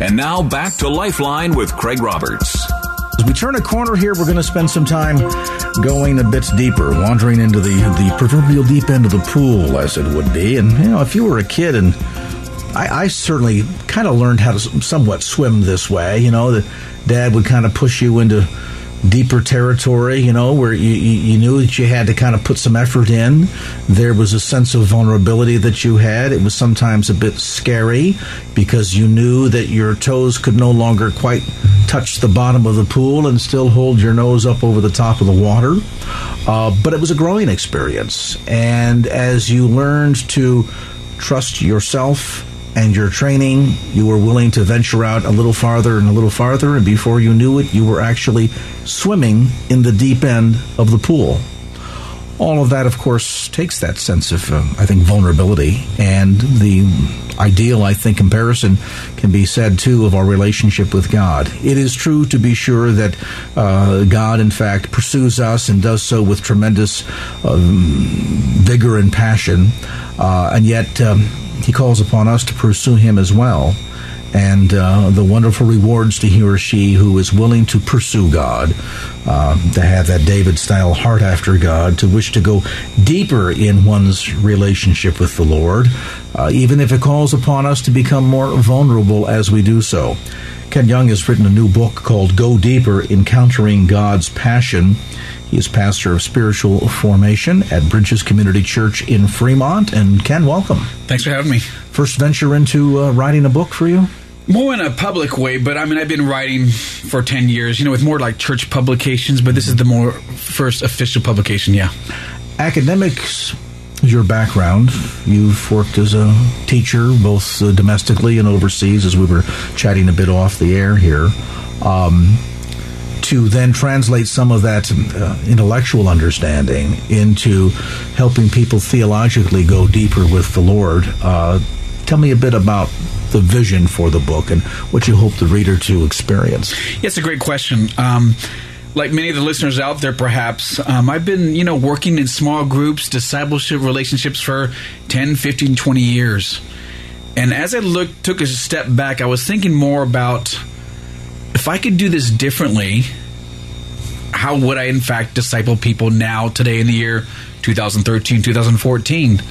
And now back to Lifeline with Craig Roberts. As we turn a corner here, we're going to spend some time going a bit deeper, wandering into the, the proverbial deep end of the pool, as it would be. And, you know, if you were a kid and I, I certainly kind of learned how to somewhat swim this way, you know, that dad would kind of push you into deeper territory, you know, where you, you, knew that you had to kind of put some effort in. There was a sense of vulnerability that you had. It was sometimes a bit scary because you knew that your toes could no longer quite touch the bottom of the pool and still hold your nose up over the top of the water. Uh, but it was a growing experience. And as you learned to trust yourself and your training, you were willing to venture out a little farther and a little farther, and before you knew it, you were actually swimming in the deep end of the pool. All of that, of course, takes that sense of, uh, I think, vulnerability. And the ideal, I think, comparison can be said, too, of our relationship with God. It is true, to be sure, that uh, God, in fact, pursues us and does so with tremendous um, vigor and passion. Uh, and yet, um, he calls upon us to pursue him as well. And uh, the wonderful rewards to he or she who is willing to pursue God, uh, to have that David style heart after God, to wish to go deeper in one's relationship with the Lord, uh, even if it calls upon us to become more vulnerable as we do so. Ken Jung has written a new book called Go Deeper Encountering God's Passion. He is pastor of spiritual formation at Bridges Community Church in Fremont. And Ken, welcome. Thanks for having me. First venture into uh, writing a book for you? More in a public way, but I mean, I've been writing for 10 years, you know, with more like church publications, but this is the more first official publication, yeah. Academics your background. You've worked as a teacher, both uh, domestically and overseas, as we were chatting a bit off the air here. Um, to then translate some of that uh, intellectual understanding into helping people theologically go deeper with the Lord. Uh, tell me a bit about the vision for the book and what you hope the reader to experience. Yeah, it's a great question. Um, like many of the listeners out there, perhaps, um, I've been, you know, working in small groups, discipleship relationships for 10, 15, 20 years. And as I looked, took a step back, I was thinking more about if I could do this differently, how would I, in fact, disciple people now, today, in the year 2013, 2014?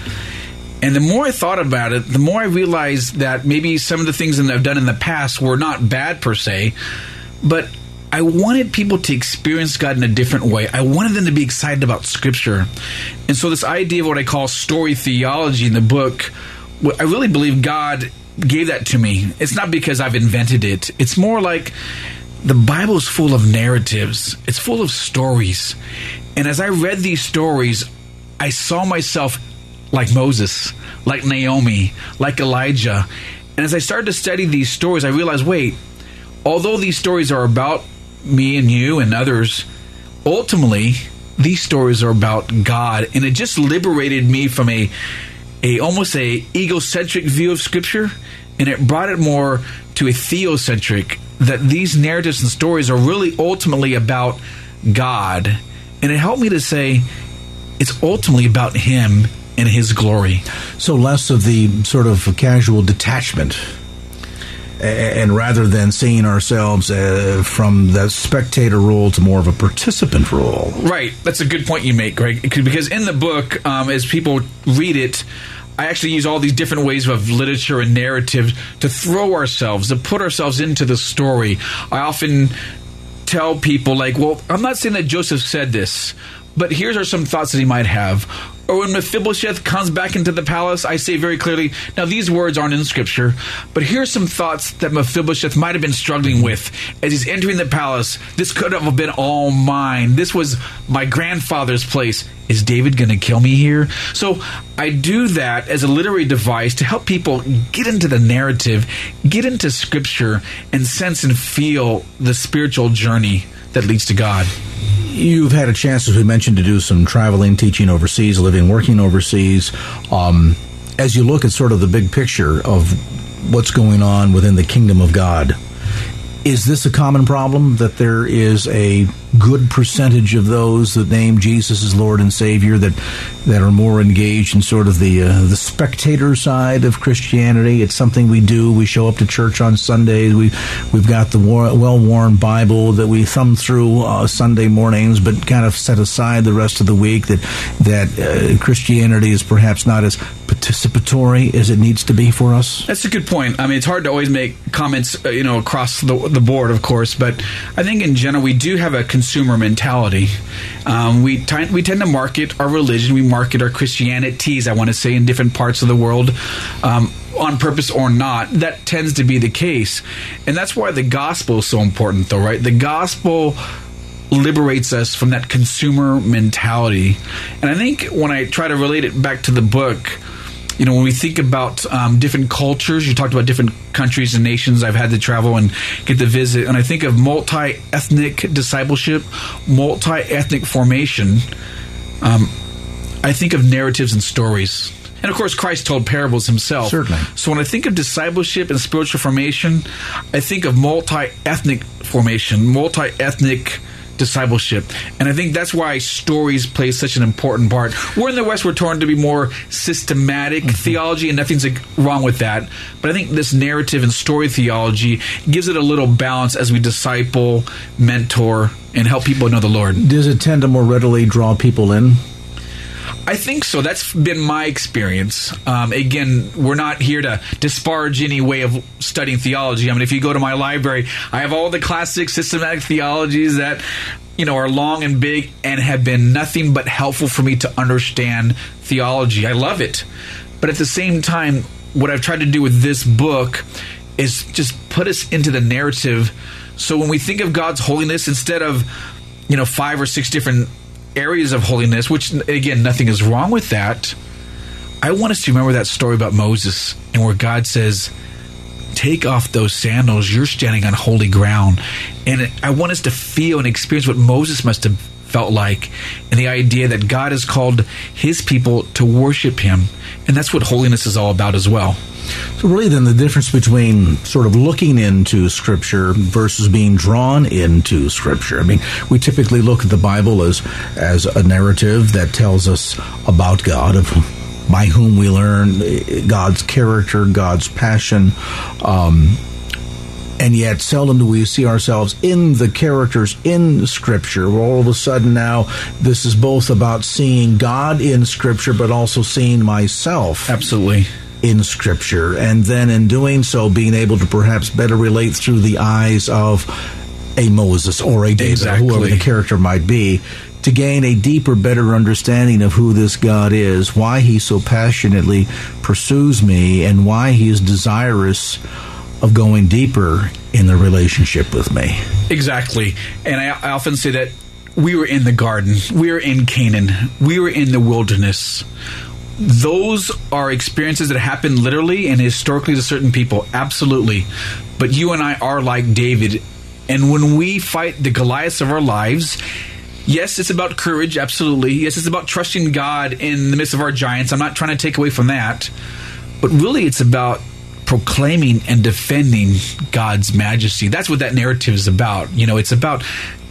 And the more I thought about it, the more I realized that maybe some of the things that I've done in the past were not bad per se, but I wanted people to experience God in a different way. I wanted them to be excited about Scripture. And so, this idea of what I call story theology in the book, I really believe God gave that to me. It's not because I've invented it, it's more like the Bible is full of narratives, it's full of stories. And as I read these stories, I saw myself like Moses, like Naomi, like Elijah. And as I started to study these stories, I realized wait, although these stories are about me and you and others, ultimately, these stories are about God, and it just liberated me from a a almost a egocentric view of Scripture, and it brought it more to a theocentric that these narratives and stories are really ultimately about God, and it helped me to say it's ultimately about Him and His glory. So less of the sort of casual detachment and rather than seeing ourselves uh, from the spectator role to more of a participant role. Right. That's a good point you make, Greg. Because in the book, um, as people read it, I actually use all these different ways of literature and narrative to throw ourselves, to put ourselves into the story. I often tell people, like, well, I'm not saying that Joseph said this, but here's are some thoughts that he might have or when Mephibosheth comes back into the palace, I say very clearly, now these words aren't in scripture, but here's some thoughts that Mephibosheth might have been struggling with as he's entering the palace. This could have been all mine. This was my grandfather's place. is David going to kill me here? So I do that as a literary device to help people get into the narrative, get into scripture, and sense and feel the spiritual journey that leads to God. You've had a chance, as we mentioned, to do some traveling, teaching overseas, living, working overseas. Um, as you look at sort of the big picture of what's going on within the kingdom of God, is this a common problem that there is a good percentage of those that name Jesus as Lord and Savior that that are more engaged in sort of the uh, the spectator side of Christianity. It's something we do. We show up to church on Sundays. We we've got the well worn Bible that we thumb through uh, Sunday mornings, but kind of set aside the rest of the week. That that uh, Christianity is perhaps not as participatory as it needs to be for us. That's a good point. I mean, it's hard to always make comments, uh, you know, across the the board, of course, but I think in general we do have a consumer mentality. Um, we, t- we tend to market our religion, we market our Christianities, I want to say, in different parts of the world. Um, on purpose or not, that tends to be the case. And that's why the gospel is so important, though, right? The gospel liberates us from that consumer mentality. And I think when I try to relate it back to the book, you know, when we think about um, different cultures, you talked about different countries and nations I've had to travel and get to visit, and I think of multi ethnic discipleship, multi ethnic formation. Um, I think of narratives and stories. And of course, Christ told parables himself. Certainly. So when I think of discipleship and spiritual formation, I think of multi ethnic formation, multi ethnic discipleship. And I think that's why stories play such an important part. We're in the West, we're torn to be more systematic mm-hmm. theology, and nothing's wrong with that. But I think this narrative and story theology gives it a little balance as we disciple, mentor, and help people know the Lord. Does it tend to more readily draw people in? I think so. That's been my experience. Um, again, we're not here to disparage any way of studying theology. I mean, if you go to my library, I have all the classic systematic theologies that you know are long and big and have been nothing but helpful for me to understand theology. I love it, but at the same time, what I've tried to do with this book is just put us into the narrative. So when we think of God's holiness, instead of you know five or six different areas of holiness, which again, nothing is wrong with that. I want us to remember that story about Moses and where God says, Take off those sandals. You're standing on holy ground. And I want us to feel and experience what Moses must have felt like and the idea that God has called his people to worship him. And that's what holiness is all about as well. So, really, then the difference between sort of looking into Scripture versus being drawn into Scripture. I mean, we typically look at the Bible as as a narrative that tells us about God, of by whom we learn God's character, God's passion. Um, and yet seldom do we see ourselves in the characters in Scripture. all of a sudden now, this is both about seeing God in Scripture, but also seeing myself. Absolutely in Scripture, and then in doing so, being able to perhaps better relate through the eyes of a Moses or a David, exactly. whoever the character might be, to gain a deeper, better understanding of who this God is, why he so passionately pursues me, and why he is desirous of going deeper in the relationship with me. Exactly. And I, I often say that we were in the garden, we were in Canaan, we were in the wilderness those are experiences that happen literally and historically to certain people, absolutely. But you and I are like David. And when we fight the Goliaths of our lives, yes, it's about courage, absolutely. Yes, it's about trusting God in the midst of our giants. I'm not trying to take away from that. But really, it's about proclaiming and defending God's majesty. That's what that narrative is about. You know, it's about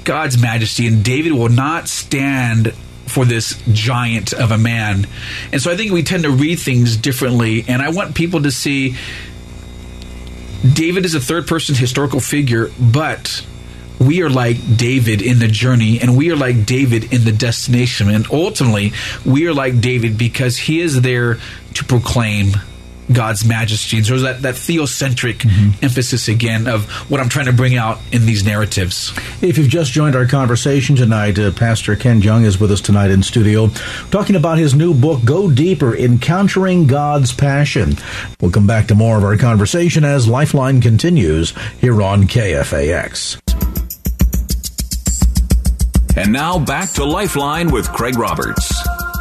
God's majesty, and David will not stand for this giant of a man. And so I think we tend to read things differently. And I want people to see David is a third person historical figure, but we are like David in the journey, and we are like David in the destination. And ultimately, we are like David because he is there to proclaim God's majesty. And so there's that, that theocentric mm-hmm. emphasis again of what I'm trying to bring out in these narratives. If you've just joined our conversation tonight, uh, Pastor Ken Jung is with us tonight in studio talking about his new book, Go Deeper Encountering God's Passion. We'll come back to more of our conversation as Lifeline continues here on KFAX. And now back to Lifeline with Craig Roberts.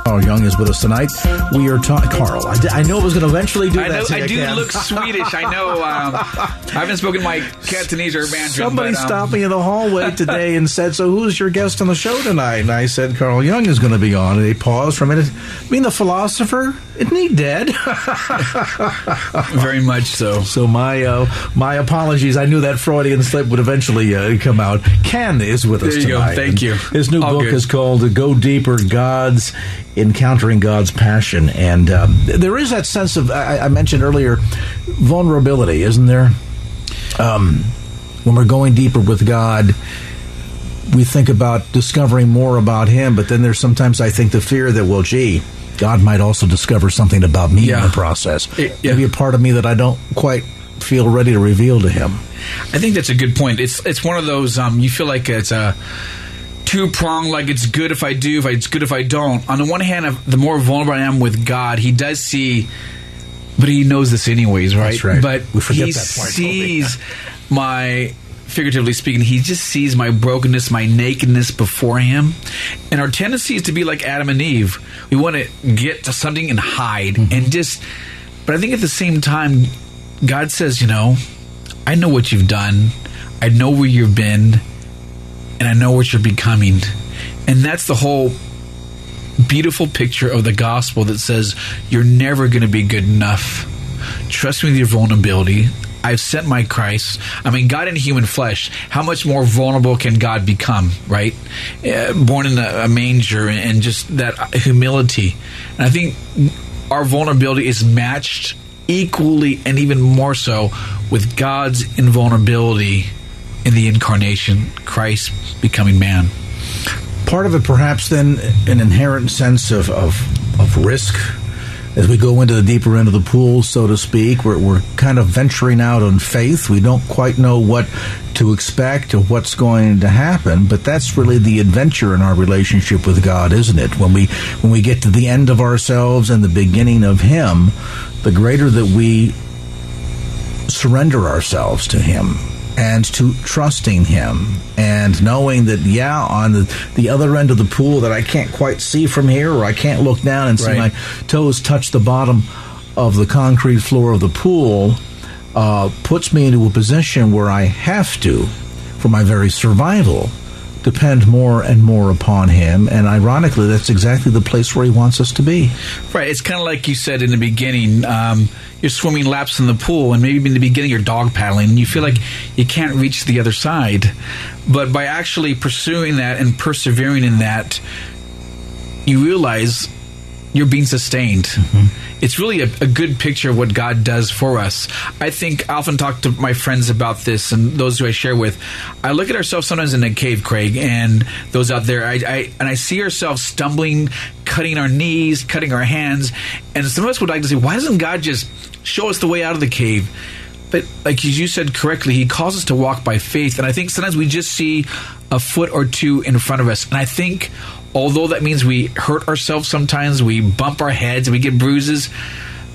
Carl Jung is with us tonight. We are talking. Carl, I, d- I know I was going to eventually do I, that. know, to I do look Swedish. I know. Um, I haven't spoken my Cantonese or Mandarin. Somebody but, um, stopped me in the hallway today and said, "So who's your guest on the show tonight?" And I said, "Carl Jung is going to be on." And they paused for a minute. I mean, the philosopher isn't he dead? Very much so. so my uh, my apologies. I knew that Freudian slip would eventually uh, come out. Ken is with us There go. tonight. Thank And you. His new All book good. is called "Go Deeper: God's Encountering God's Passion," and um, there is that sense of I, I mentioned earlier vulnerability, isn't there? Um, when we're going deeper with God, we think about discovering more about Him, but then there's sometimes I think the fear that, well, gee, God might also discover something about me in the process. It- yeah. Maybe a part of me that I don't quite feel ready to reveal to Him. I think that's a good point. It's it's one of those um, you feel like it's a two prong. Like it's good if I do, if I, it's good if I don't. On the one hand, the more vulnerable I am with God, He does see, but He knows this anyways, right? That's right. But We forget He that don't sees my. Figuratively speaking, he just sees my brokenness, my nakedness before him. And our tendency is to be like Adam and Eve. We want to get to something and hide Mm-hmm. and just. But I think at the same time, God says, you know, I know what you've done. I know where you've been. And I know what you're becoming. And that's the whole beautiful picture of the gospel that says you're never going to be good enough. Trust me with your vulnerability. I've sent my Christ. I mean, God in human flesh. How much more vulnerable can God become, right? Uh, born in a, a manger and just that humility. And I think our vulnerability is matched equally and even more so with God's invulnerability in the incarnation, Christ becoming man. part of it perhaps then an inherent sense of, of, of risk. As we go into the deeper end of the pool so to speak we're, we're kind of venturing out on faith. We don't quite know what to expect or what's going to happen but that's really the adventure in our relationship with god isn't it? When we when we get to the end of ourselves and the beginning of him the greater that we surrender ourselves to him and to trusting him and knowing that yeah on the, the other end of the pool that i can't quite see from here or i can't look down and see Right. my toes touch the bottom of the concrete floor of the pool uh, puts me into a position where i have to for my very survival depend more and more upon him and ironically that's exactly the place where he wants us to be Right. It's kind of like you said in the beginning. Um, you're swimming laps in the pool, and maybe in the beginning you're dog paddling, and you feel like you can't reach the other side. But by actually pursuing that and persevering in that, you realize you're being sustained. Mm-hmm. It's really a, a good picture of what God does for us. I think I often talk to my friends about this and those who I share with. I look at ourselves sometimes in a cave, Craig, and those out there. I, I and I see ourselves stumbling, cutting our knees, cutting our hands, and some of us would like to say, "Why doesn't God just show us the way out of the cave?" But like you said correctly, He calls us to walk by faith, and I think sometimes we just see a foot or two in front of us, and I think although that means we hurt ourselves sometimes, we bump our heads, we get bruises.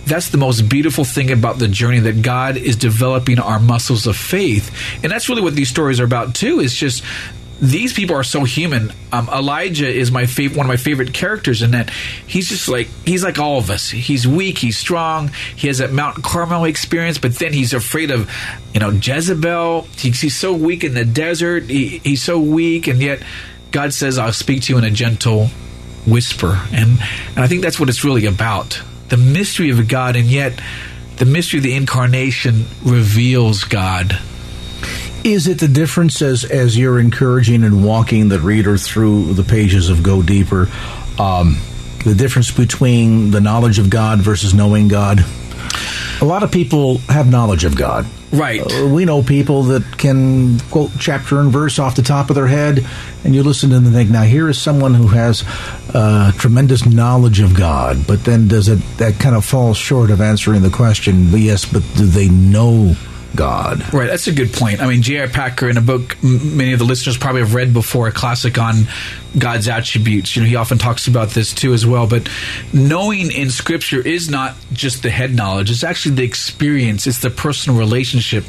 That's the most beautiful thing about the journey that God is developing our muscles of faith. And that's really what these stories are about too. Is just these people are so human. Um, Elijah is my favorite, one of my favorite characters in that he's just like he's like all of us. He's weak, he's strong. He has that Mount Carmel experience, but then he's afraid of, you know, Jezebel. He's, he's so weak in the desert. He, he's so weak, and yet God says, "I'll speak to you in a gentle whisper," and and I think that's what it's really about: the mystery of God, and yet the mystery of the incarnation reveals God. Is it the difference as as you're encouraging and walking the reader through the pages of Go Deeper? Um, the difference between the knowledge of God versus knowing God. A lot of people have knowledge of God. Right. Uh, we know people that can quote chapter and verse off the top of their head, and you listen to them and think, now here is someone who has uh, tremendous knowledge of God, but then does it that kind of falls short of answering the question? Yes, but do they know God? Right, that's a good point. I mean, J.I. Packer, in a book many of the listeners probably have read before, a classic on God's attributes. You know, he often talks about this too as well. But knowing in Scripture is not just the head knowledge; it's actually the experience. It's the personal relationship.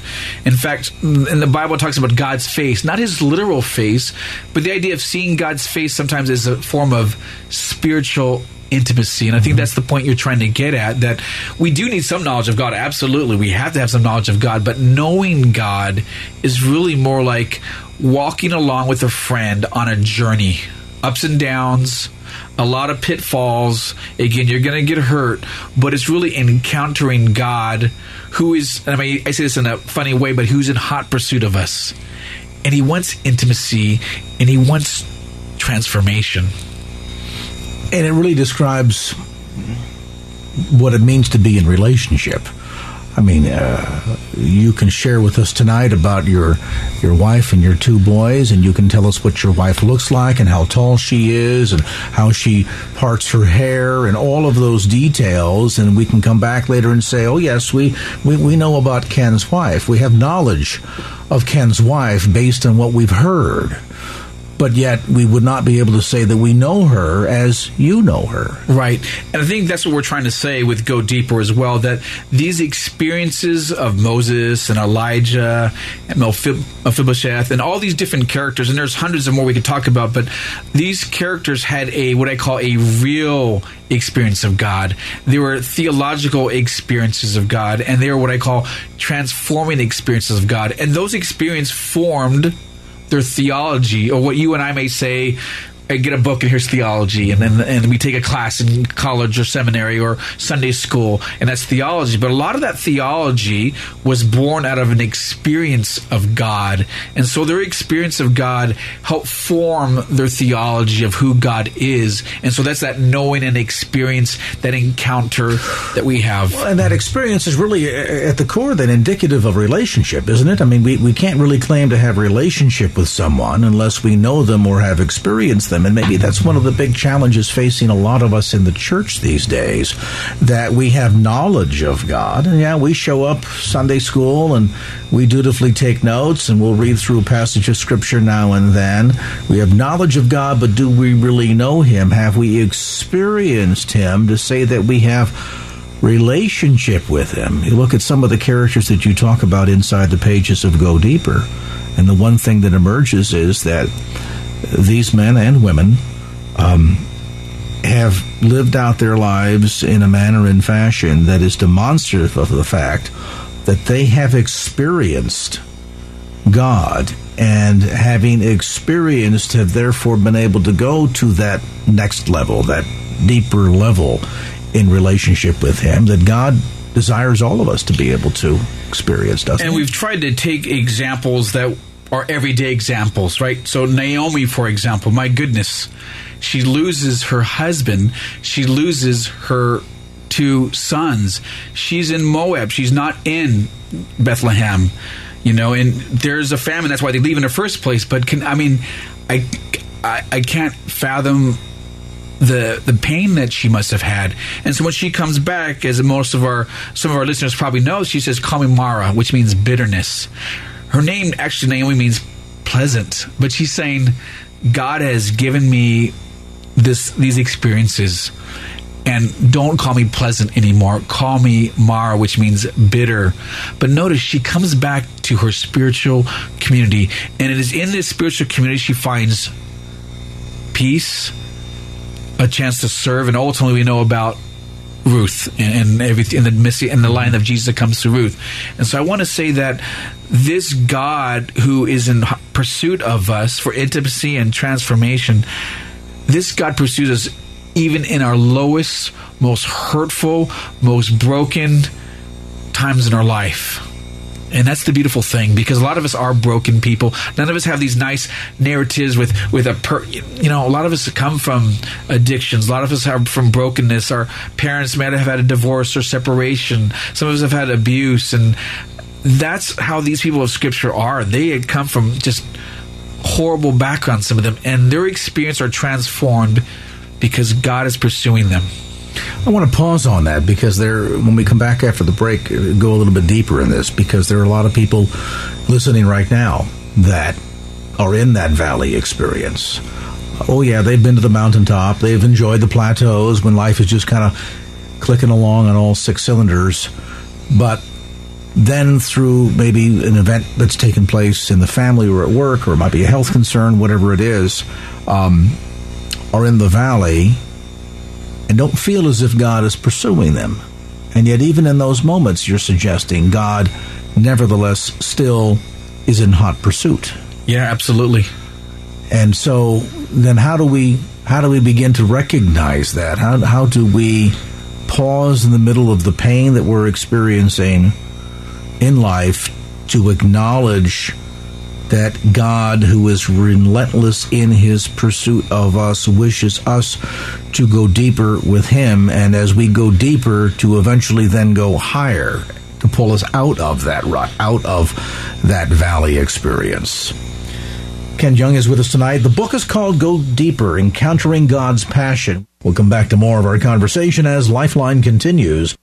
In fact, in the Bible, talks about God's face, not His literal face, but the idea of seeing God's face sometimes is a form of spiritual intimacy. And I think that's the point you're trying to get at that we do need some knowledge of God. Absolutely. We have to have some knowledge of God. But knowing God is really more like walking along with a friend on a journey, ups and downs. A lot of pitfalls. Again, you're going to get hurt, but it's really encountering God, who is, I mean, I say this in a funny way, but who's in hot pursuit of us. And he wants intimacy and he wants transformation. And it really describes what it means to be in relationship. I mean, uh, you can share with us tonight about your your wife and your two boys, and you can tell us what your wife looks like and how tall she is and how she parts her hair and all of those details. And we can come back later and say, "Oh yes, we we, we know about Ken's wife. We have knowledge of Ken's wife based on what we've heard." But yet we would not be able to say that we know her as you know her. Right. And I think that's what we're trying to say with Go Deeper as well that these experiences of Moses and Elijah and Mephibosheth and all these different characters, and there's hundreds of more we could talk about, but these characters had a what I call a real experience of God. They were theological experiences of God, and they were what I call transforming experiences of God. And those experiences formed their theology, or what you and I may say I get a book and here's theology, and then and we take a class in college or seminary or Sunday school, and that's theology. But a lot of that theology was born out of an experience of God, and so their experience of God helped form their theology of who God is, and so that's that knowing and experience, that encounter that we have. Well, and that experience is really uh, at the core then indicative of relationship, isn't it? I mean, we we can't really claim to have relationship with someone unless we know them or have experienced them. And maybe that's one of the big challenges facing a lot of us in the church these days that we have knowledge of God. And yeah, we show up Sunday school and we dutifully take notes and we'll read through a passage of scripture now and then. We have knowledge of God, but do we really know Him? Have we experienced Him to say that we have relationship with him. You look at some of the characters that you talk about inside the pages of Go Deeper, and the one thing that emerges is that these men and women um, have lived out their lives in a manner and fashion that is demonstrative of the fact that they have experienced God and having experienced have therefore been able to go to that next level, that deeper level in relationship with Him that God desires all of us to be able to experience, doesn't And we've tried to take examples that are everyday examples, right? So Naomi, for example, my goodness, she loses her husband, she loses her two sons. She's in Moab. She's not in Bethlehem. You know, and there's a famine. That's why they leave in the first place. But can I mean, I, I, I can't fathom the the pain that she must have had. And so when she comes back, as most of our some of our listeners probably know, she says, "Call me Mara," which means bitterness. Her name actually Naomi means pleasant, but she's saying, "God has given me this these experiences." And don't call me pleasant anymore. Call me Mara, which means bitter. But notice she comes back to her spiritual community. And it is in this spiritual community she finds peace, a chance to serve, and ultimately we know about Ruth and, and everything in the in the line of Jesus that comes to Ruth. And so I want to say that this God who is in pursuit of us for intimacy and transformation, this God pursues us even in our lowest, most hurtful, most broken times in our life. And that's the beautiful thing because a lot of us are broken people. None of us have these nice narratives with with a per, you know. A lot of us come from addictions. A lot of us are from brokenness. Our parents may have had a divorce or separation. Some of us have had abuse, and that's how these people of Scripture are. They had come from just horrible backgrounds. Some of them, and their experience are transformed because God is pursuing them. I want to pause on that because there, when we come back after the break, go a little bit deeper in this because there are a lot of people listening right now that are in that valley experience. Oh yeah, they've been to the mountaintop. They've enjoyed the plateaus when life is just kind of clicking along on all six cylinders. But then through maybe an event that's taken place in the family or at work, or it might be a health concern, whatever it is, um, are in the valley and don't feel as if God is pursuing them. And yet, even in those moments, you're suggesting God, nevertheless, still is in hot pursuit. Yeah, absolutely. And so, then how do we how do we begin to recognize that? How how do we pause in the middle of the pain that we're experiencing in life to acknowledge that God, who is relentless in his pursuit of us, wishes us to go deeper with him, and as we go deeper, to eventually then go higher, to pull us out of that rut, out of that valley experience. Ken Jung is with us tonight. The book is called Go Deeper Encountering God's Passion. We'll come back to more of our conversation as Lifeline continues.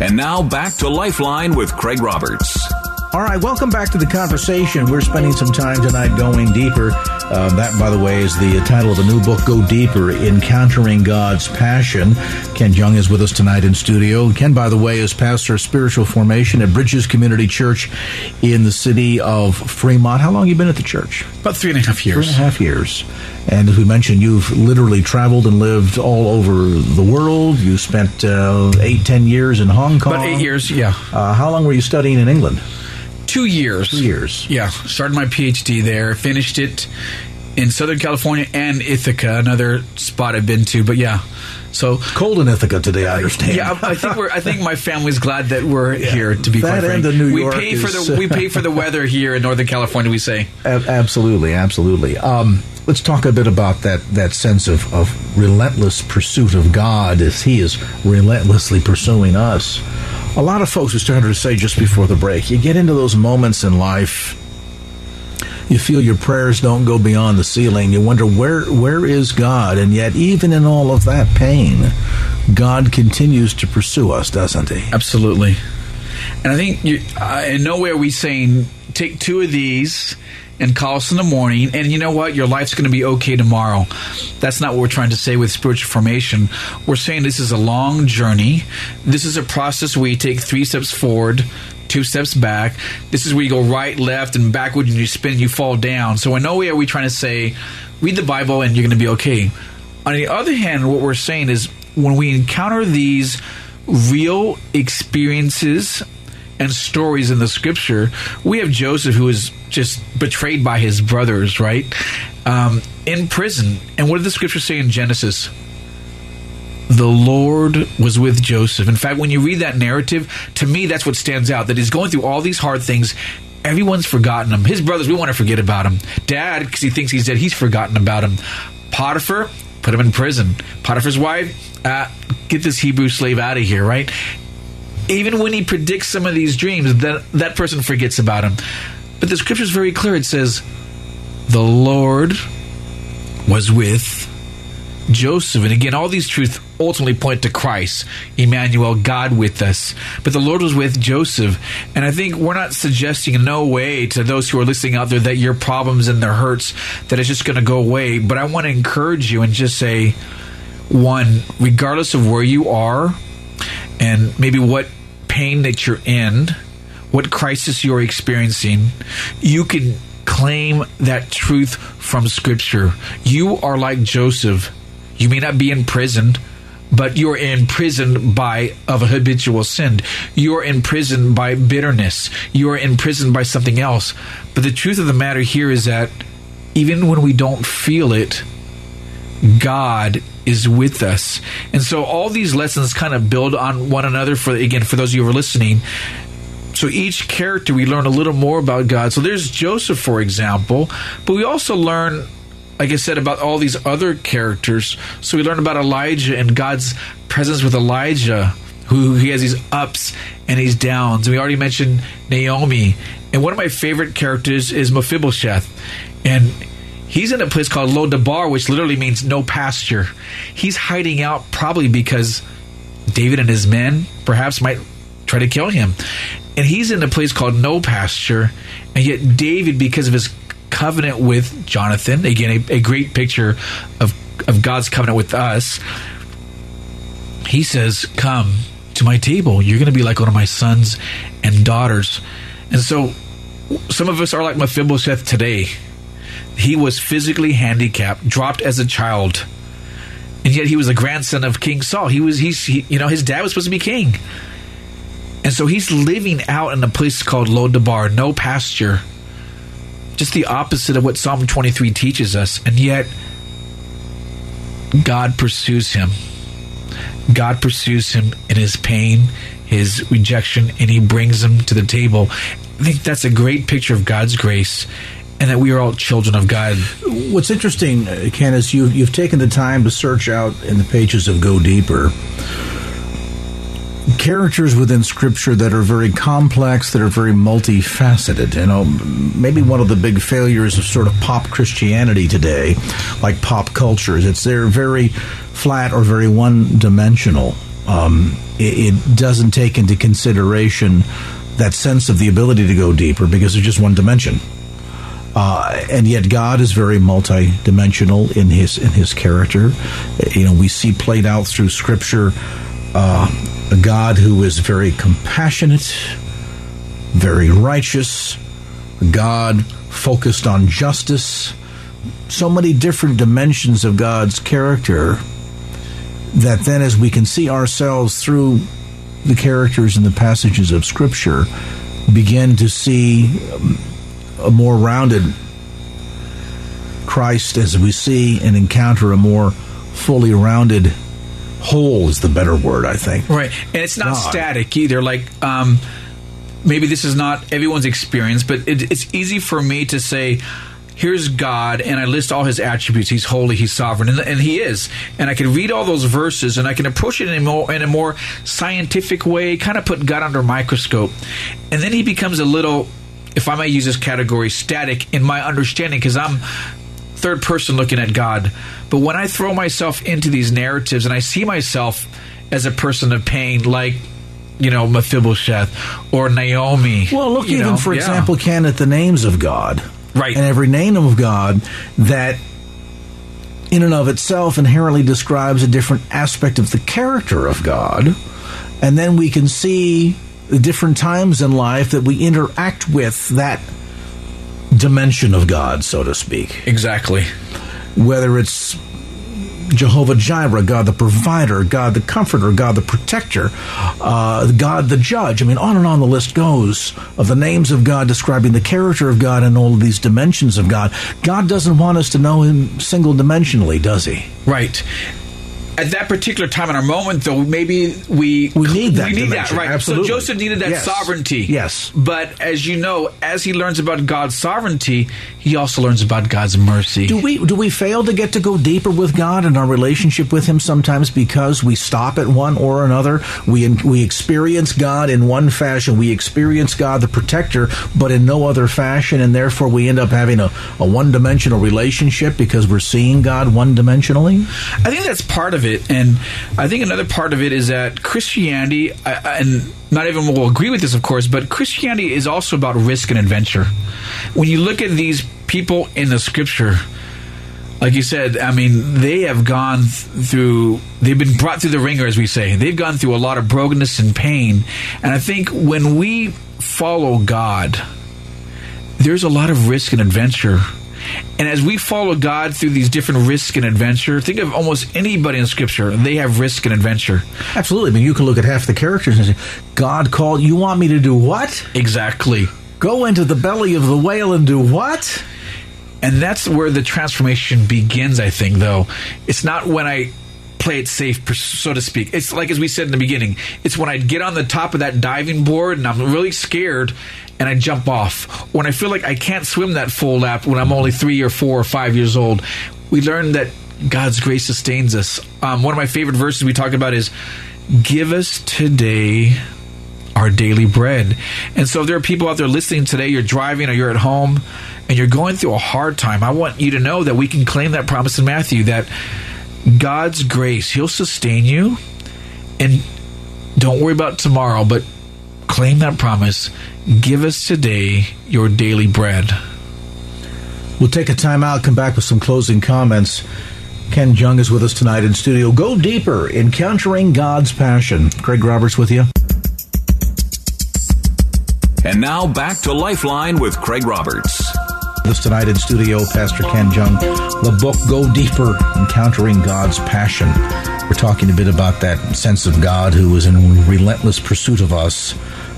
And now back to Lifeline with Craig Roberts. All right, welcome back to the conversation. We're spending some time tonight going deeper. Uh, that, by the way, is the title of a new book, Go Deeper Encountering God's Passion. Ken Jung is with us tonight in studio. Ken, by the way, is pastor of spiritual formation at Bridges Community Church in the city of Fremont. How long have you been at the church? About three and a half years. Three and a half years. And as we mentioned, you've literally traveled and lived all over the world. You spent uh, eight, ten years in Hong Kong. About eight years, yeah. Uh, how long were you studying in England? Two years. Two years. Yeah. Started my PhD there, finished it in Southern California and Ithaca, another spot I've been to. But yeah. So cold in Ithaca today, I understand. Yeah, I think we're. I think my family's glad that we're yeah. here. To be that quite frank, New York we pay is, for the we pay for the weather here in Northern California. We say absolutely, absolutely. Um, let's talk a bit about that that sense of, of relentless pursuit of God as He is relentlessly pursuing us a lot of folks, we started to say just before the break, you get into those moments in life, you feel your prayers don't go beyond the ceiling. You wonder where where is God, and yet even in all of that pain, God continues to pursue us, doesn't He? Absolutely. And I think you, uh, in nowhere we saying take two of these and call us in the morning, and you know what? Your life's going to be okay tomorrow. That's not what we're trying to say with spiritual formation. We're saying this is a long journey. This is a process where you take three steps forward, two steps back. This is where you go right, left, and backward, and you spin, you fall down. So in no way are we trying to say, read the Bible and you're going to be okay. On the other hand, what we're saying is when we encounter these real experiences and stories in the scripture, we have Joseph who is just betrayed by his brothers, right? Um, in prison. And what did the scripture say in Genesis? The Lord was with Joseph. In fact, when you read that narrative, to me, that's what stands out that he's going through all these hard things. Everyone's forgotten him. His brothers, we want to forget about him. Dad, because he thinks he's dead, he's forgotten about him. Potiphar, put him in prison. Potiphar's wife, uh, get this Hebrew slave out of here, right? Even when he predicts some of these dreams, that that person forgets about him. But the scripture is very clear. It says, "The Lord was with Joseph," and again, all these truths ultimately point to Christ, Emmanuel, God with us. But the Lord was with Joseph, and I think we're not suggesting in no way to those who are listening out there that your problems and their hurts that it's just going to go away. But I want to encourage you and just say, one, regardless of where you are and maybe what pain that you're in, what crisis you're experiencing, you can claim that truth from Scripture. You are like Joseph. You may not be in prison, but you're imprisoned by of a habitual sin. You're imprisoned by bitterness. You're imprisoned by something else. But the truth of the matter here is that even when we don't feel it, God is with us. And so all these lessons kind of build on one another for again for those of you who are listening. So each character we learn a little more about God. So there's Joseph for example, but we also learn like I said about all these other characters. So we learn about Elijah and God's presence with Elijah who he has these ups and these downs. And we already mentioned Naomi. And one of my favorite characters is Mephibosheth. And He's in a place called Lo Debar, which literally means no pasture. He's hiding out probably because David and his men perhaps might try to kill him. And he's in a place called no pasture. And yet, David, because of his covenant with Jonathan, again, a, a great picture of, of God's covenant with us, he says, Come to my table. You're going to be like one of my sons and daughters. And so, some of us are like Mephibosheth today he was physically handicapped, dropped as a child, and yet he was a grandson of King Saul. He was he's he, you know his dad was supposed to be king, and so he's living out in a place called Lo Debar, no pasture, just the opposite of what Psalm twenty three teaches us, and yet God pursues him. God pursues him in his pain, his rejection, and he brings him to the table. I think that's a great picture of God's grace and that we are all children of God. What's interesting, Ken, is you, you've taken the time to search out in the pages of Go Deeper characters within Scripture that are very complex, that are very multifaceted. You know, maybe one of the big failures of sort of pop Christianity today, like pop culture, is it's they're very flat or very one dimensional. Um, it, it doesn't take into consideration that sense of the ability to go deeper because it's just one dimension. Uh, and yet God is very multidimensional in his in his character. You know, we see played out through Scripture uh, a God who is very compassionate, very righteous, God focused on justice. So many different dimensions of God's character that then, as we can see ourselves through the characters in the passages of Scripture, begin to see a more rounded Christ as we see and encounter a more fully rounded whole is the better word, I think. Right. And it's not God. static either. Like, um, maybe this is not everyone's experience, but it, it's easy for me to say, here's God, and I list all his attributes. He's holy, he's sovereign, and, and, he is. And I can read all those verses, and I can approach it in a more, in a more scientific way, kind of put God under a microscope. And then he becomes a little, if I may use this category, static in my understanding, because I'm third person looking at God. But when I throw myself into these narratives and I see myself as a person of pain, like you know Mephibosheth or Naomi. Well, look even know, for yeah. example, can at the names of God, right? And every name of God that. In and of itself, inherently describes a different aspect of the character of God. And then we can see the different times in life that we interact with that dimension of God, so to speak. Exactly. Whether it's Jehovah Jireh, God the provider, God the comforter, God the protector, uh, God the judge. I mean, on and on the list goes of the names of God describing the character of God and all of these dimensions of God. God doesn't want us to know Him single dimensionally, does He? Right at that particular time in our moment, though, maybe we we need that. We need dimension. that, right? Absolutely. So Joseph needed that yes. sovereignty. Yes. But as you know, as he learns about God's sovereignty, he also learns about God's mercy. Do we do we fail to get to go deeper with God and our relationship with Him sometimes because we stop at one or another? We we experience God in one fashion, we experience God the protector, but in no other fashion, and therefore we end up having a, a one dimensional relationship because we're seeing God one dimensionally. I think that's part of it, and I think another part of it is that Christianity, and not everyone will agree with this, of course, but Christianity is also about risk and adventure. When you look at these people in the scripture, like you said, I mean, they have gone through, they've been brought through the ringer, as we say. They've gone through a lot of brokenness and pain. And I think when we follow God, there's a lot of risk and adventure and as we follow God through these different risks and adventure, think of almost anybody in Scripture. They have risk and adventure. Absolutely. I mean, you can look at half the characters and say, God called, you want me to do what? Exactly. Go into the belly of the whale and do what? And that's where the transformation begins, I think, though. It's not when I play it safe, so to speak. It's like as we said in the beginning. It's when I get on the top of that diving board and I'm really scared and I jump off. When I feel like I can't swim that full lap when I'm only three or four or five years old, we learn that God's grace sustains us. Um, one of my favorite verses we talk about is, "Give us today." Our daily bread. And so, if there are people out there listening today, you're driving or you're at home and you're going through a hard time, I want you to know that we can claim that promise in Matthew that God's grace, He'll sustain you. And don't worry about tomorrow, but claim that promise. Give us today your daily bread. We'll take a time out, come back with some closing comments. Ken Jung is with us tonight in studio. Go deeper, encountering God's passion. Craig Roberts with you. And now back to Lifeline with Craig Roberts. us tonight in studio, Pastor Ken Jung, The book Go Deeper Encountering God's Passion. We're talking a bit about that sense of God who is in relentless pursuit of us,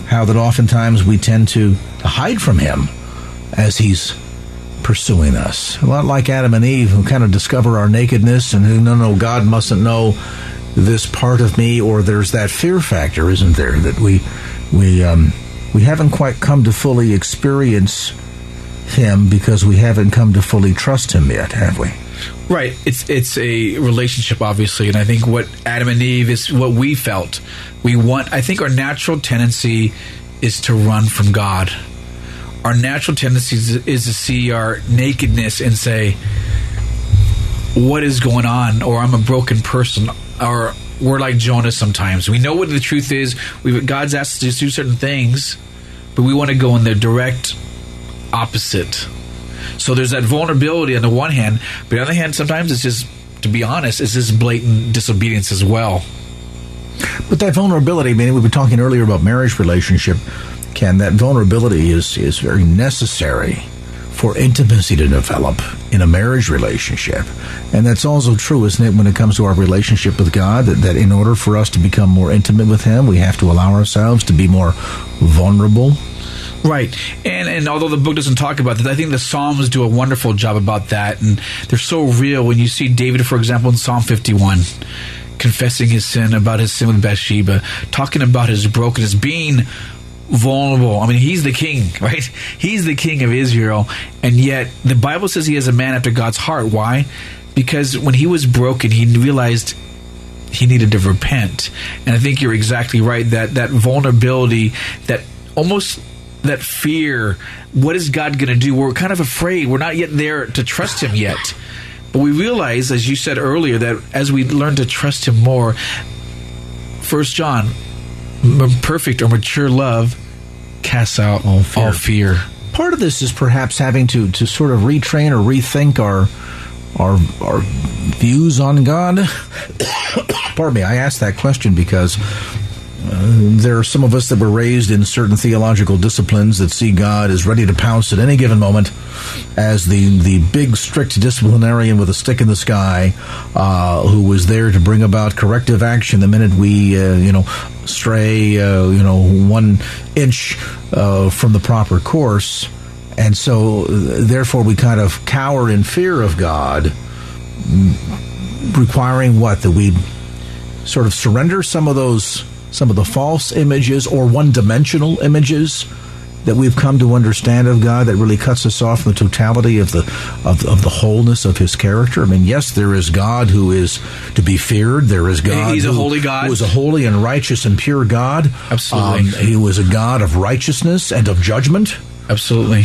how that oftentimes we tend to hide from Him as He's pursuing us. A lot like Adam and Eve, who kind of discover our nakedness and who, no, no, God mustn't know this part of me, or there's that fear factor, isn't there, that we, we, um, we haven't quite come to fully experience him because we haven't come to fully trust him yet, have we? Right. It's it's a relationship, obviously, and I think what Adam and Eve is what we felt. We want. I think our natural tendency is to run from God. Our natural tendency is, is to see our nakedness and say, "What is going on?" Or I'm a broken person. Or we're like Jonah. Sometimes we know what the truth is. We God's asked us to do certain things, but we want to go in the direct opposite. So there's that vulnerability on the one hand, but on the other hand, sometimes it's just, to be honest, it's just blatant disobedience as well. But that vulnerability, I mean, we were talking earlier about marriage relationship, Ken, that vulnerability is, is very necessary for intimacy to develop in a marriage relationship. And that's also true, isn't it, when it comes to our relationship with God, that, that in order for us to become more intimate with Him, we have to allow ourselves to be more vulnerable Right, and and although the book doesn't talk about that, I think the Psalms do a wonderful job about that, and they're so real. When you see David, for example, in Psalm fifty-one, confessing his sin about his sin with Bathsheba, talking about his brokenness, being vulnerable. I mean, he's the king, right? He's the king of Israel, and yet the Bible says he is a man after God's heart. Why? Because when he was broken, he realized he needed to repent. And I think you're exactly right that that vulnerability, that almost that fear. What is God going to do? We're kind of afraid. We're not yet there to trust Him yet. But we realize, as you said earlier, that as we learn to trust Him more, First John, perfect or mature love casts out all fear. all fear. Part of this is perhaps having to to sort of retrain or rethink our our our views on God. Pardon me. I asked that question because there are some of us that were raised in certain theological disciplines that see God as ready to pounce at any given moment as the, the big, strict disciplinarian with a stick in the sky uh, who was there to bring about corrective action the minute we, uh, you know, stray, uh, you know, one inch uh, from the proper course. And so, therefore, we kind of cower in fear of God, requiring what? That we sort of surrender some of those some of the false images or one dimensional images that we've come to understand of God that really cuts us off from the totality of the of, of the wholeness of His character. I mean, yes, there is God who is to be feared. There is God. He's who, a holy God. Who is a holy and righteous and pure God. Absolutely. Um, he was a God of righteousness and of judgment. Absolutely.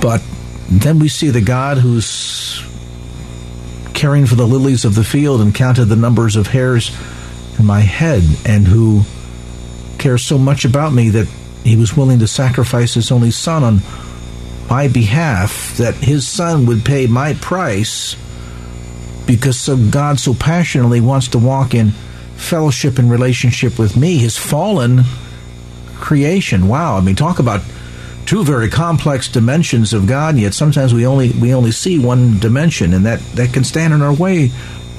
But then we see the God who's caring for the lilies of the field and counted the numbers of hairs in my head, and who cares so much about me that he was willing to sacrifice his only son on my behalf, that his son would pay my price because so God so passionately wants to walk in fellowship and relationship with me, his fallen creation. Wow, I mean, talk about two very complex dimensions of God, and yet sometimes we only we only see one dimension, and that that can stand in our way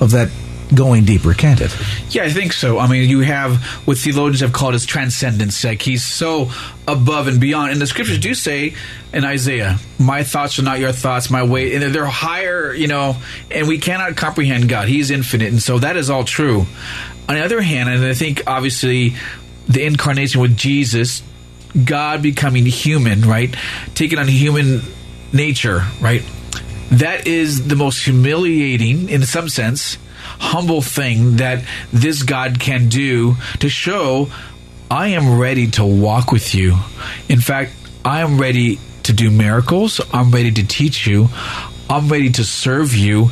of that going deeper, can't it? Yeah, I think so. I mean, you have what theologians have called his transcendence. Like he's so above and beyond. And the scriptures do say in Isaiah, "My thoughts are not your thoughts, my way," and they're higher. You know, and we cannot comprehend God. He's infinite, and so that is all true. On the other hand, and I think obviously the incarnation with Jesus, God becoming human, right, taking on human nature, right. That is the most humiliating, in some sense, humble thing that this God can do to show I am ready to walk with you. In fact, I am ready to do miracles. I'm ready to teach you. I'm ready to serve you.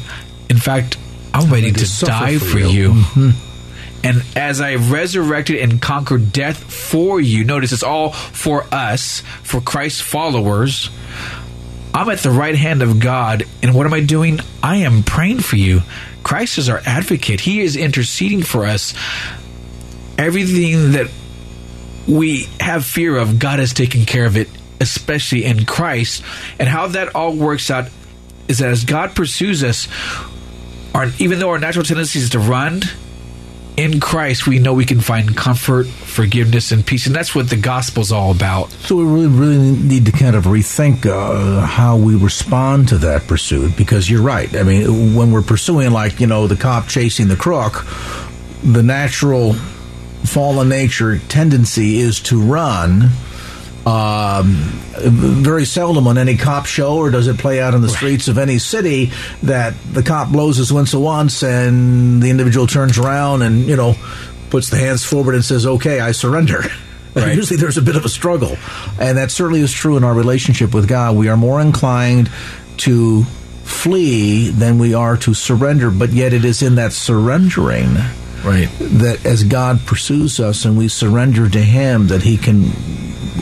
In fact, I'm ready, ready to, die for, for you. you. Mm-hmm. And as I resurrected and conquered death for you, notice it's all for us, for Christ's followers. I'm at the right hand of God. And what am I doing? I am praying for you. Christ is our advocate. He is interceding for us. Everything that we have fear of, God has taken care of it especially in Christ. And how that all works out is that as God pursues us, our, even though our natural tendency is to run, in Christ, we know we can find comfort, forgiveness, and peace. And that's what the gospel's all about. So we really, really need to kind of rethink uh, how we respond to that pursuit because you're right. I mean, when we're pursuing, like, you know, the cop chasing the crook, the natural fallen nature tendency is to run um, very seldom on any cop show, or does it play out in the streets of any city that the cop blows his whistle once and the individual turns around and you know puts the hands forward and says, "Okay, I surrender." Right. Usually, there's a bit of a struggle, and that certainly is true in our relationship with God. We are more inclined to flee than we are to surrender, but yet it is in that surrendering right that as God pursues us and we surrender to Him, that He can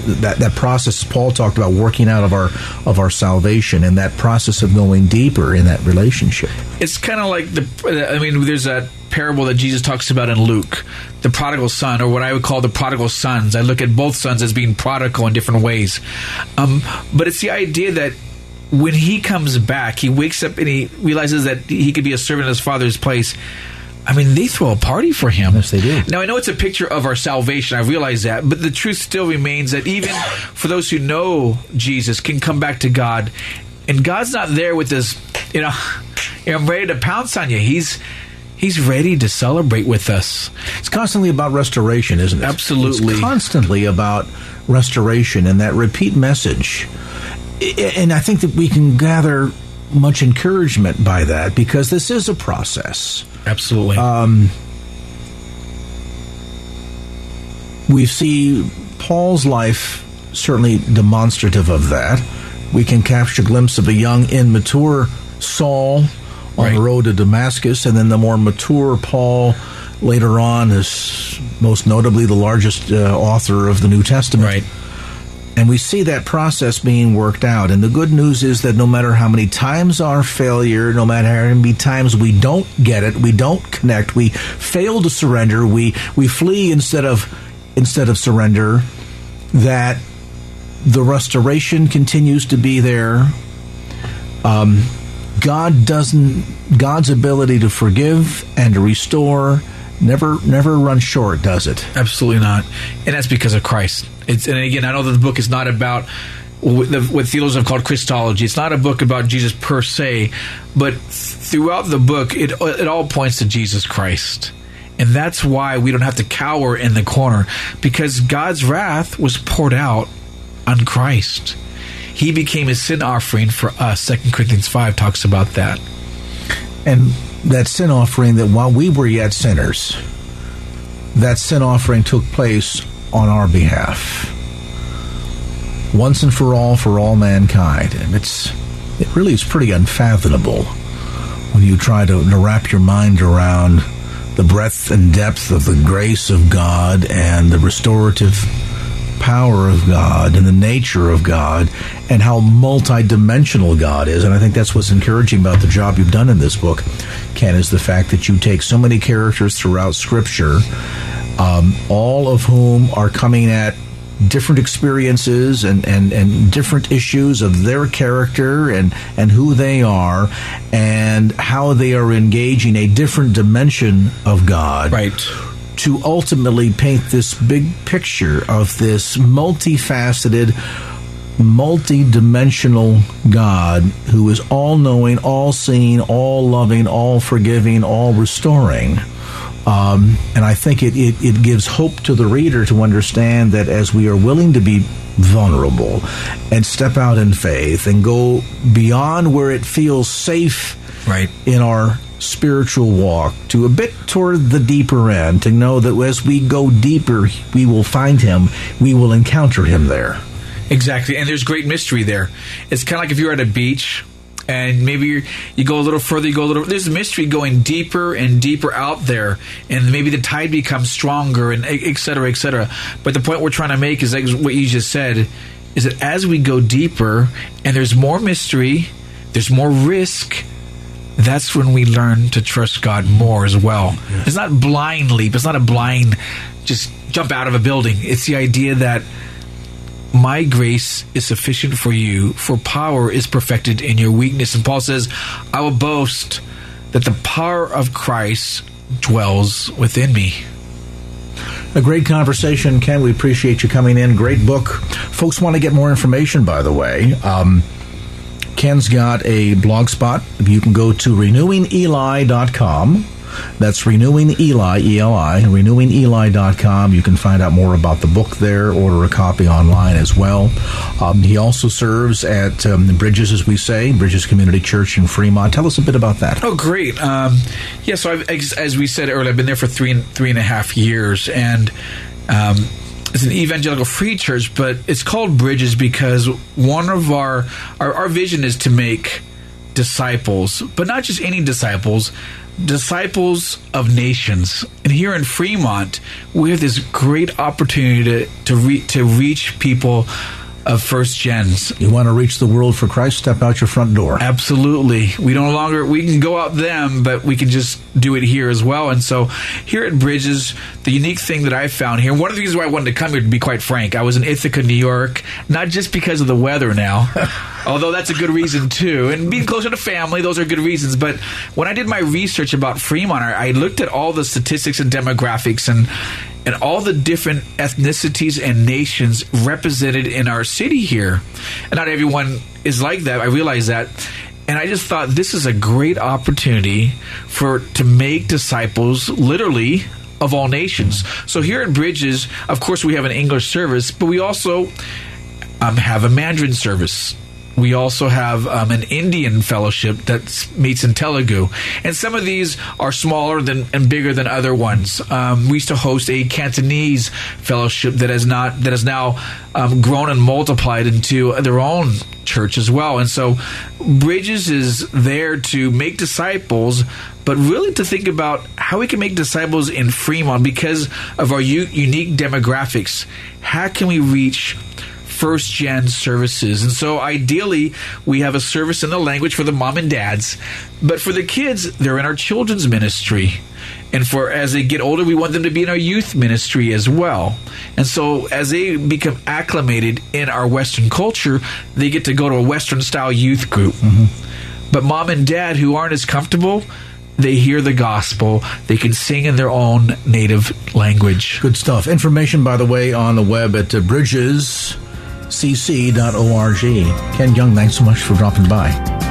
that that process Paul talked about working out of our of our salvation and that process of going deeper in that relationship. It's kind of like the I mean there's that parable that Jesus talks about in Luke, the prodigal son or what I would call the prodigal sons. I look at both sons as being prodigal in different ways. Um, but it's the idea that when he comes back, he wakes up and he realizes that he could be a servant in his father's place I mean, they throw a party for him. Yes, they do. Now, I know it's a picture of our salvation. I realize that. But the truth still remains that even for those who know Jesus can come back to God, and God's not there with this, you know, I'm ready to pounce on you. He's. He's ready to celebrate with us. It's constantly about restoration, isn't it? Absolutely. It's constantly about restoration and that repeat message. And I think that we can gather much encouragement by that because this is a process. Absolutely. Um, we see Paul's life certainly demonstrative of that. We can capture a glimpse of a young, immature Saul on right. the road to Damascus, and then the more mature Paul later on is most notably the largest uh, author of the New Testament. Right. And we see that process being worked out. And the good news is that no matter how many times our failure, no matter how many times we don't get it, we don't connect, we fail to surrender, we, we flee instead of instead of surrender, that the restoration continues to be there. Um, God doesn't God's ability to forgive and to restore never never run short, does it? Absolutely not. And that's because of Christ. It's, and again, I know that the book is not about what, theologians have called Christology. It's not a book about Jesus per se, but throughout the book, it it all points to Jesus Christ. And that's why we don't have to cower in the corner because God's wrath was poured out on Christ. He became a sin offering for us. Second Corinthians 5 talks about that. And that sin offering that while we were yet sinners, that sin offering took place on our behalf. Once and for all for all mankind. And it's it really is pretty unfathomable when you try to, to wrap your mind around the breadth and depth of the grace of God and the restorative power of God and the nature of God and how multidimensional God is. And I think that's what's encouraging about the job you've done in this book, Ken, is the fact that you take so many characters throughout Scripture um, all of whom are coming at different experiences and, and, and different issues of their character and, and who they are and how they are engaging a different dimension of God. Right. To ultimately paint this big picture of this multifaceted, multi-dimensional God who is all knowing, all seeing, all loving, all forgiving, all restoring. Um, and I think it, it, it gives hope to the reader to understand that as we are willing to be vulnerable and step out in faith and go beyond where it feels safe right. in our spiritual walk to a bit toward the deeper end to know that as we go deeper we will find him we will encounter him there exactly and there's great mystery there it's kind of like if you're at a beach and maybe you go a little further, you go a little. There's a mystery going deeper and deeper out there, and maybe the tide becomes stronger, and et cetera, et cetera. But the point we're trying to make is like what you just said: is that as we go deeper, and there's more mystery, there's more risk. That's when we learn to trust God more as well. It's not blind leap. It's not a blind just jump out of a building. It's the idea that my grace is sufficient for you, for power is perfected in your weakness. And Paul says, I will boast that the power of Christ dwells within me. A great conversation, Ken. We appreciate you coming in. Great book. Folks want to get more information, by the way. Um, Ken's got a blog spot. You can go to renewingeli.com that's Renewing Eli, E-L-I, renewingeli.com. You can find out more about the book there, order a copy online as well. Um, he also serves at um, Bridges, as we say, Bridges Community Church in Fremont. Tell us a bit about that. Oh, great. Um, yeah, so I've, as we said earlier, I've been there for three and, three and a half years, and um, it's an evangelical free church, but it's called Bridges because one of our, our, our vision is to make disciples, but not just any disciples, disciples of nations. And here in Fremont, we have this great opportunity to to, re- to reach people of first gens. You want to reach the world for Christ? Step out your front door. Absolutely. We no longer we can go out them, but we can just do it here as well. And so here at Bridges, the unique thing that I found here, one of the reasons why I wanted to come here, to be quite frank, I was in Ithaca, New York, not just because of the weather now, although that's a good reason too, and being closer to family, those are good reasons. But when I did my research about Fremont, I looked at all the statistics and demographics and and all the different ethnicities and nations represented in our city here. And not everyone is like that. I realize that. And I just thought this is a great opportunity for to make disciples literally of all nations. So here at Bridges, of course, we have an English service, but we also um, have a Mandarin service we also have um, an Indian fellowship that meets in Telugu, and some of these are smaller than and bigger than other ones. Um, we used to host a Cantonese fellowship that has not that has now um, grown and multiplied into their own church as well. And so, Bridges is there to make disciples, but really to think about how we can make disciples in Fremont because of our u- unique demographics. How can we reach first gen services. And so ideally, we have a service in the language for the mom and dads, but for the kids, they're in our children's ministry. And for as they get older, we want them to be in our youth ministry as well. And so as they become acclimated in our Western culture, they get to go to a Western style youth group. Mm-hmm. But mom and dad who aren't as comfortable, they hear the gospel. They can sing in their own native language. Good stuff. Information, by the way, on the web at uh, Bridges cc.org. Ken Jung, thanks so much for dropping by.